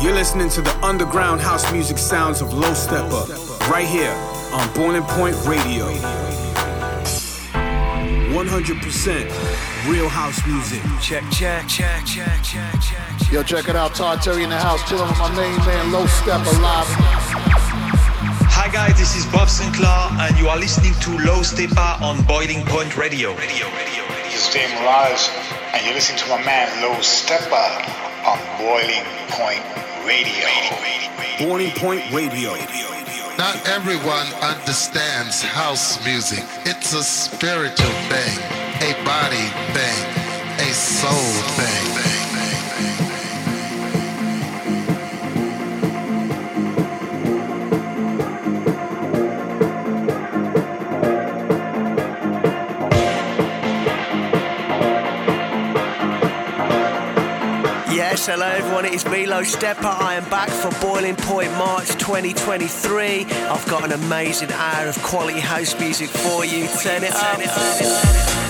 You're listening to the underground house music sounds of Low Steppa, right here on Boiling Point Radio. 100% real house music. Check, check, check, check, check, check. Yo, check it out. Todd Terry in the house, chilling with my main man, Low Steppa live. Hi guys, this is Bob Sinclar, and you are listening to Low Steppa on Boiling Point Radio. Radio, radio, radio. This is Dave Mirage, and you're listening to my man Low Steppa on Boiling Point Radio. Boiling Point Radio. Not everyone understands house music. It's a spiritual thing, a body thing, a soul thing. Hello everyone, it is Milo Stepper. I am back for Boiling Point March 2023. I've got an amazing hour of quality house music for you. Turn it up. This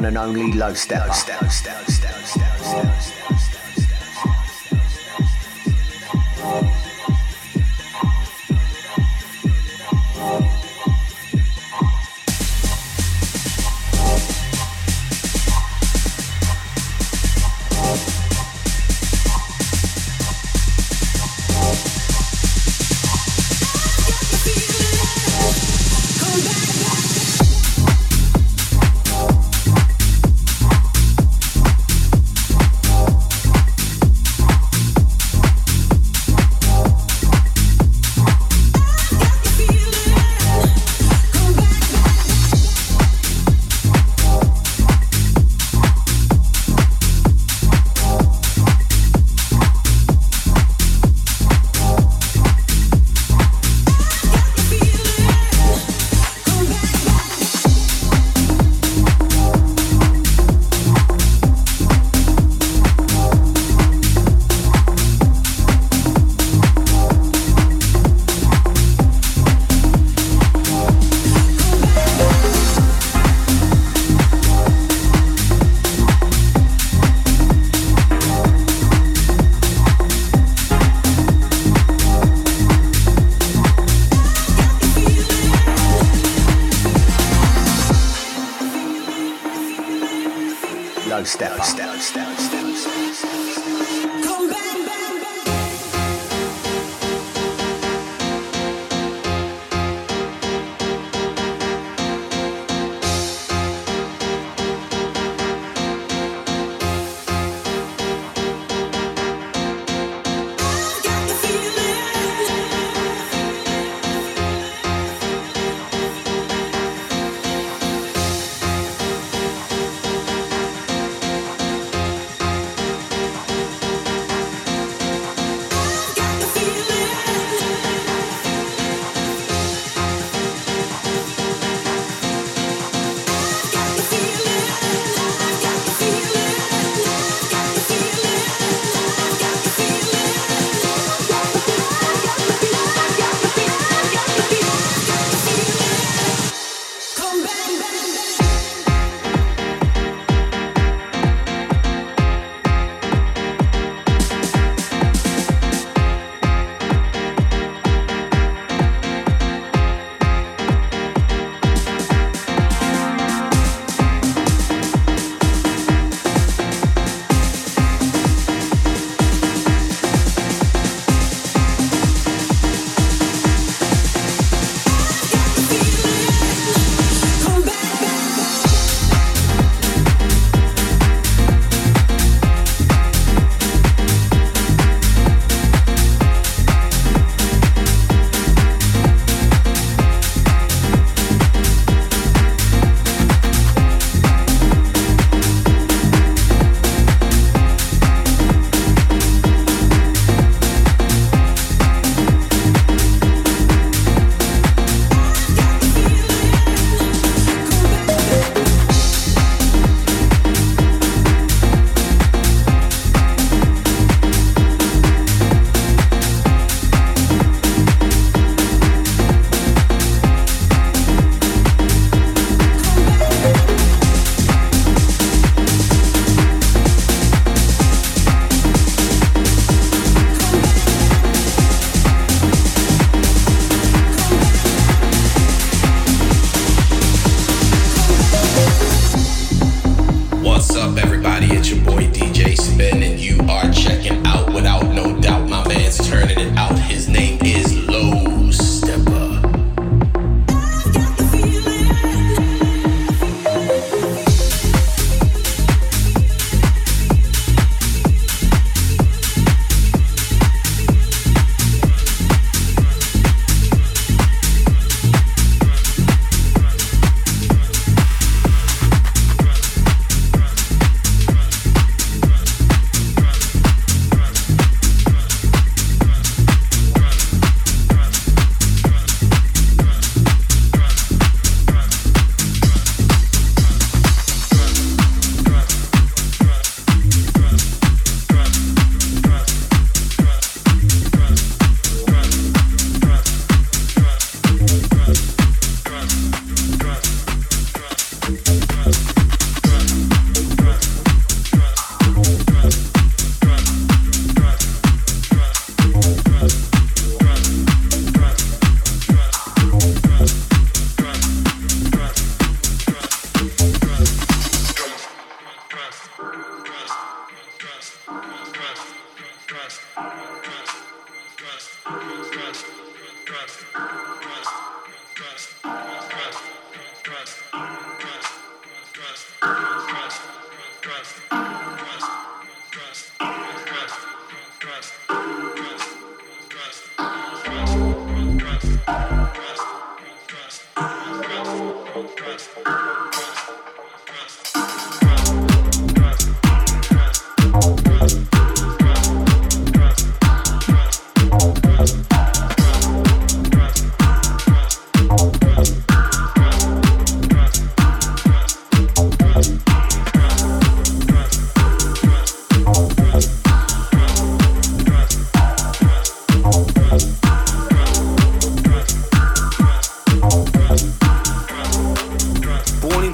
one and only Low Steppa. Low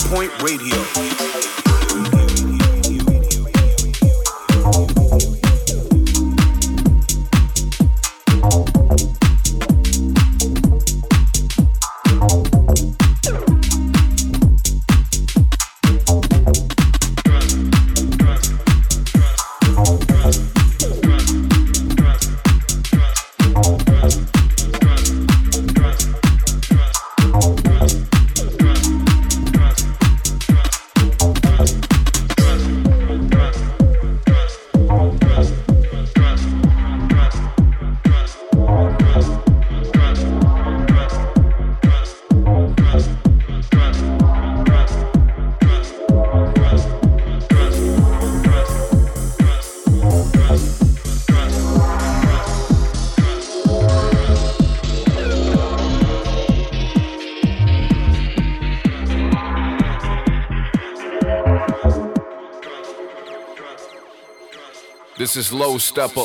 This is Low Step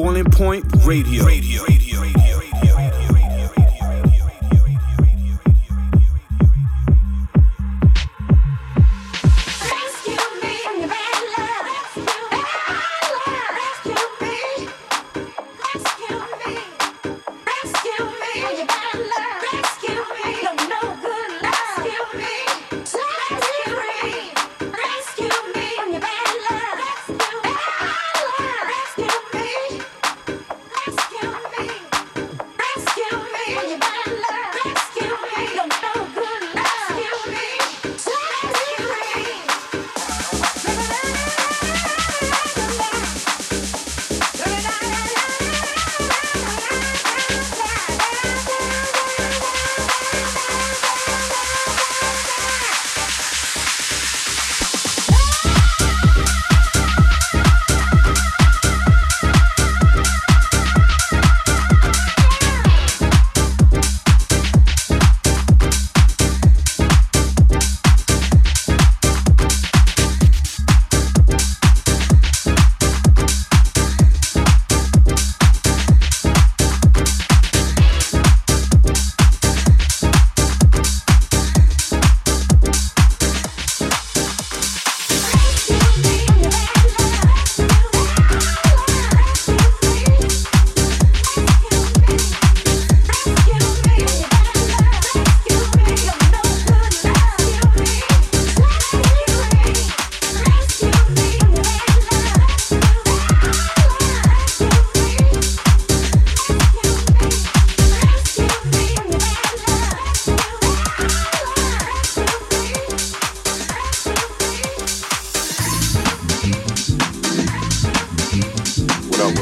Boiling Point Radio. Radio.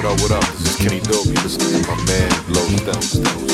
Yo, what up? This is Kenny Dope. You listening to my man, Low Stone.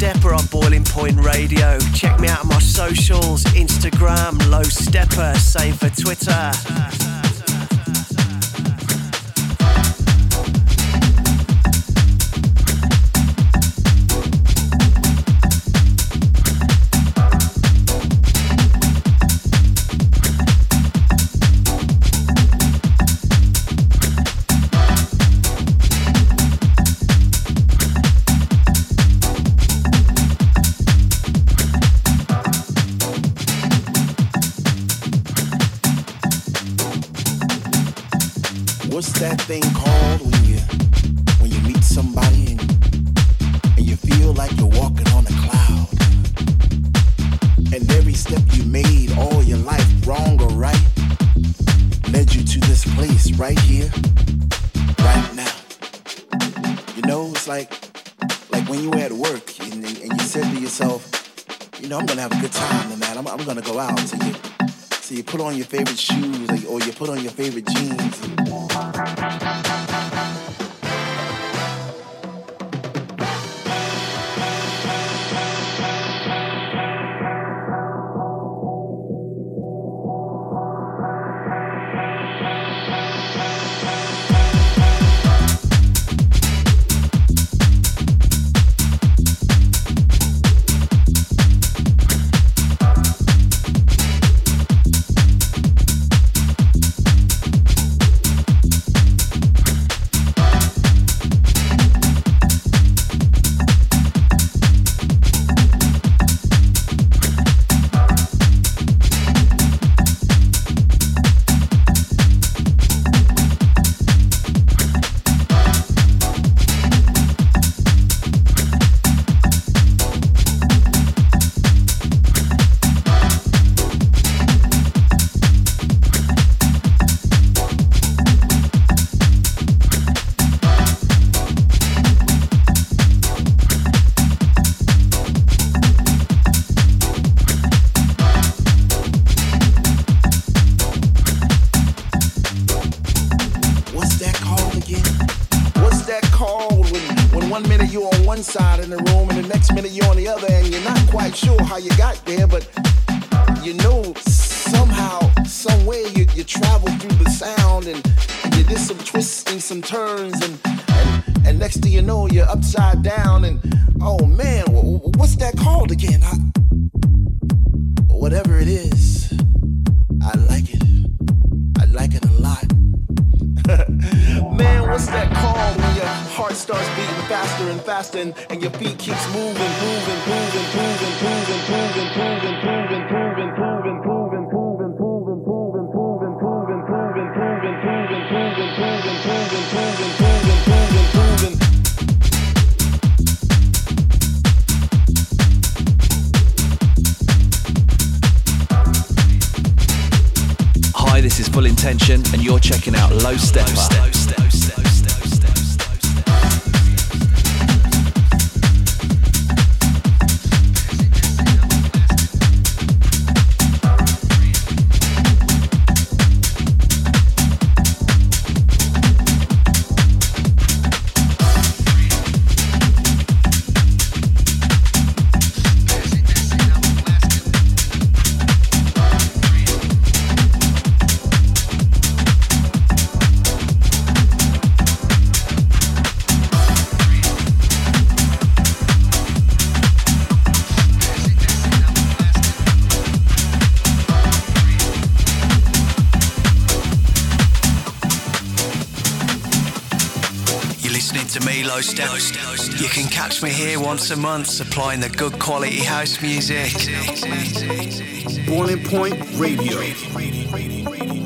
stepper on and, you feel like you're walking on a cloud. And every step you made all your life, wrong or right, led you to this place right here, right now. You know, it's like like when you were at work and, you said to yourself, you know, I'm gonna have a good time tonight. I'm, I'm gonna go out. So you so you put on your favorite shoes or you put on your favorite jeans. you know somehow, somewhere you, you travel through the sound and you did some twists and some turns and and, and next thing you know you're upside down and oh man, what's that called again? I, whatever it is, I like it. I like it a lot. man, what's that called when your heart starts beating faster and faster and, and your feet keeps moving, moving, moving, moving, moving, moving, moving, moving. Full Intention, and you're checking out Low steps. Low You can catch me here once a month supplying the good quality house music. Boiling Point Radio.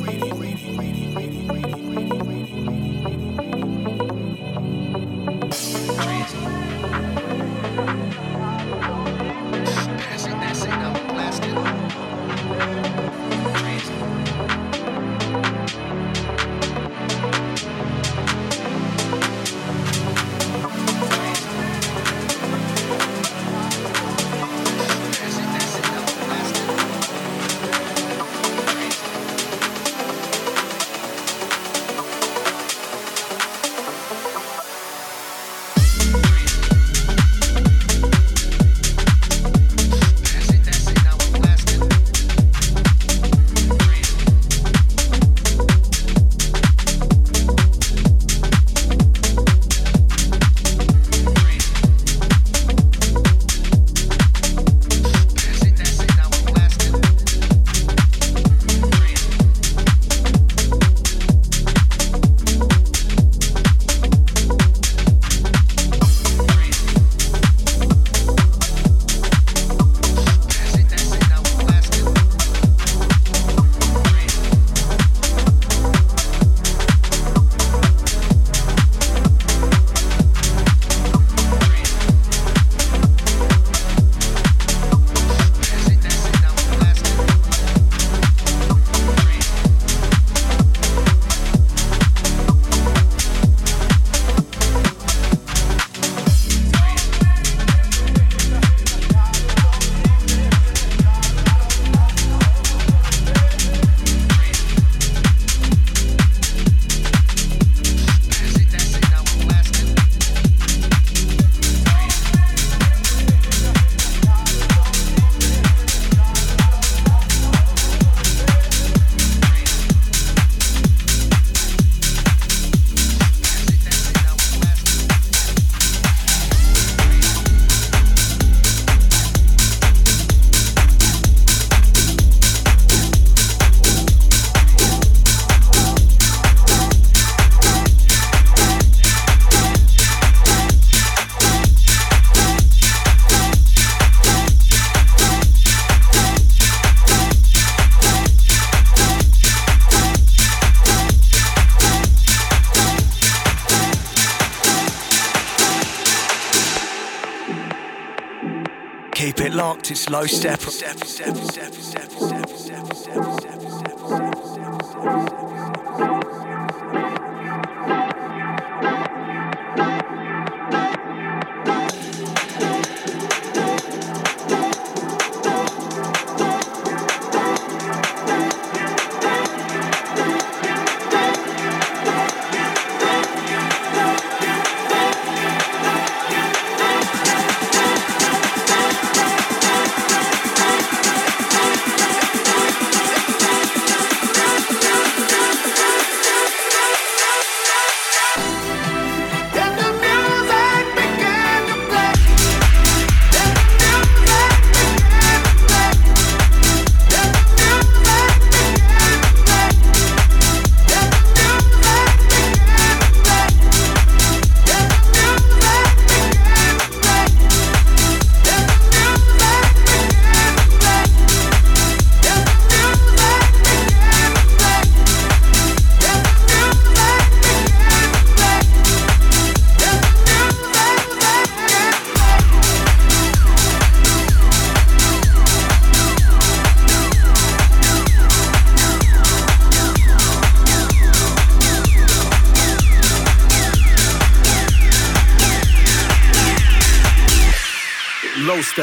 It locked, it's low step.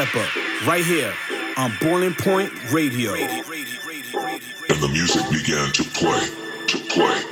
Steppa, right here on Boiling Point Radio. And the music began to play, to play,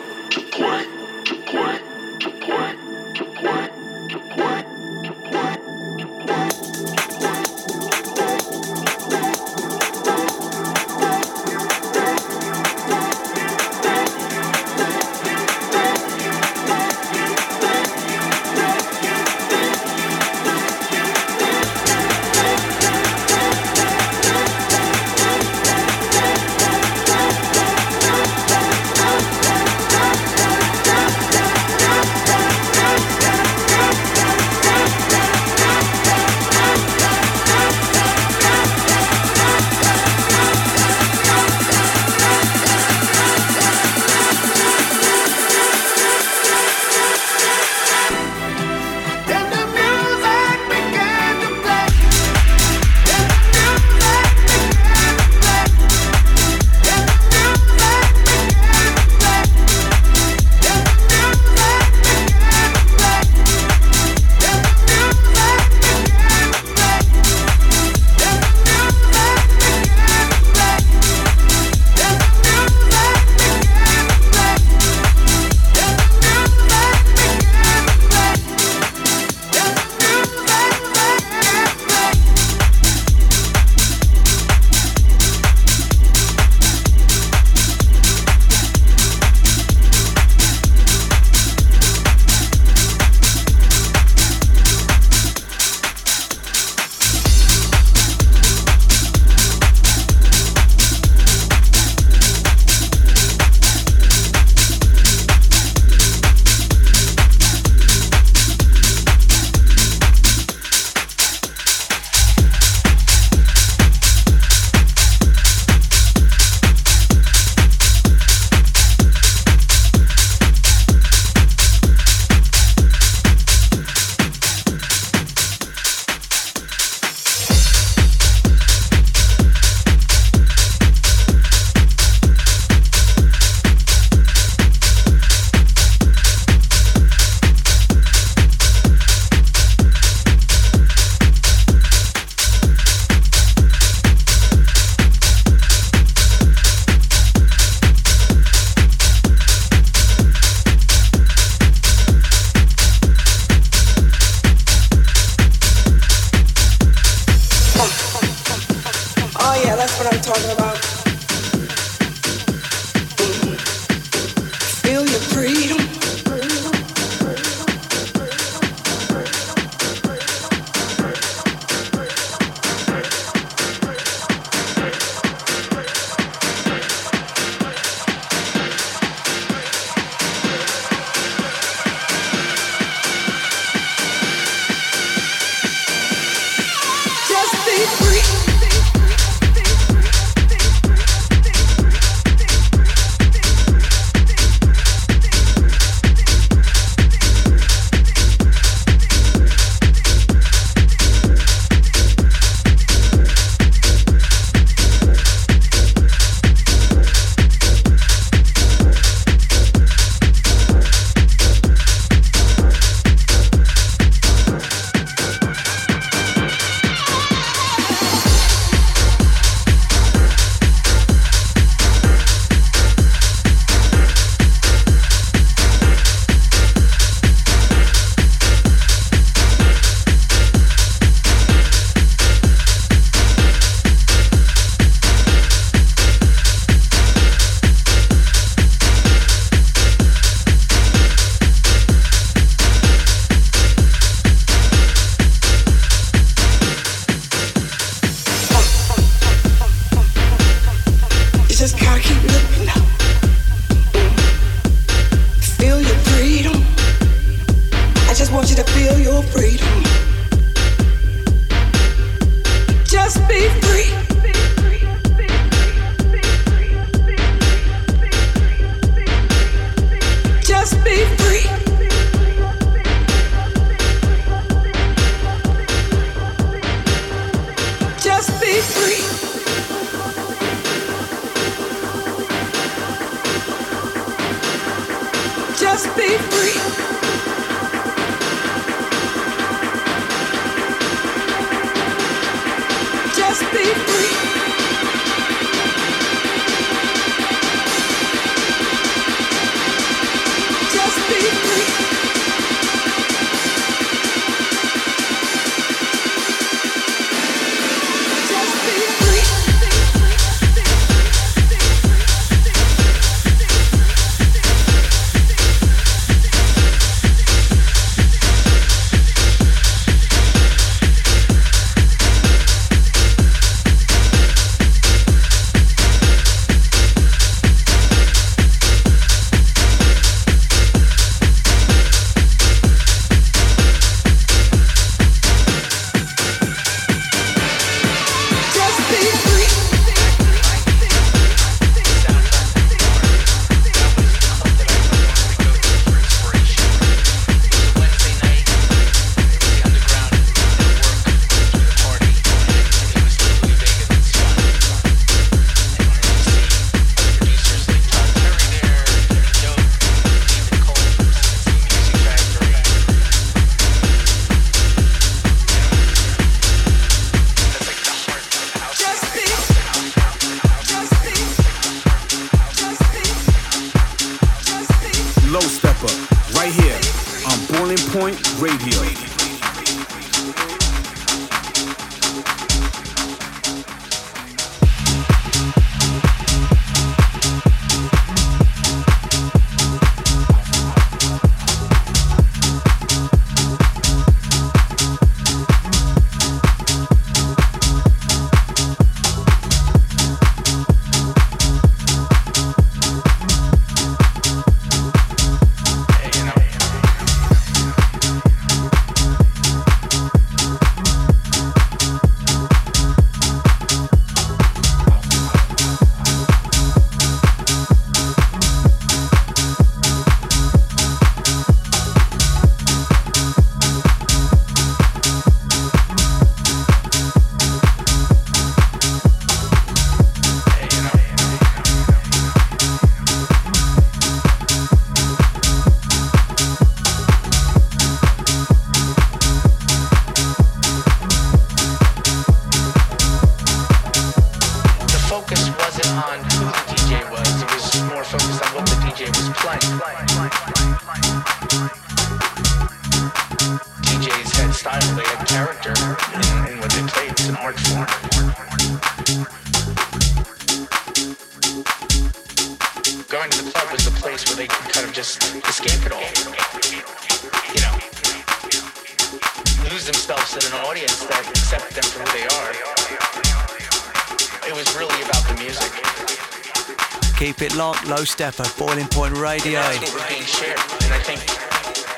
step at Boiling Point Radio. And that's what being shared, and I think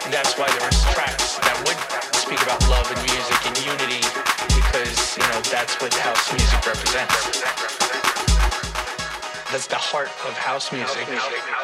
that's why there was tracks that would speak about love and music and unity because you know that's what house music represents. That's the heart of house music. House music.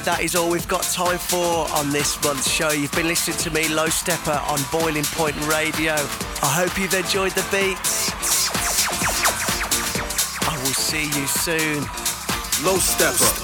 That is all we've got time for on this month's show. You've been listening to me, Low Steppa, on Boiling Point Radio. I hope you've enjoyed the beats. I will see you soon. Low Steppa.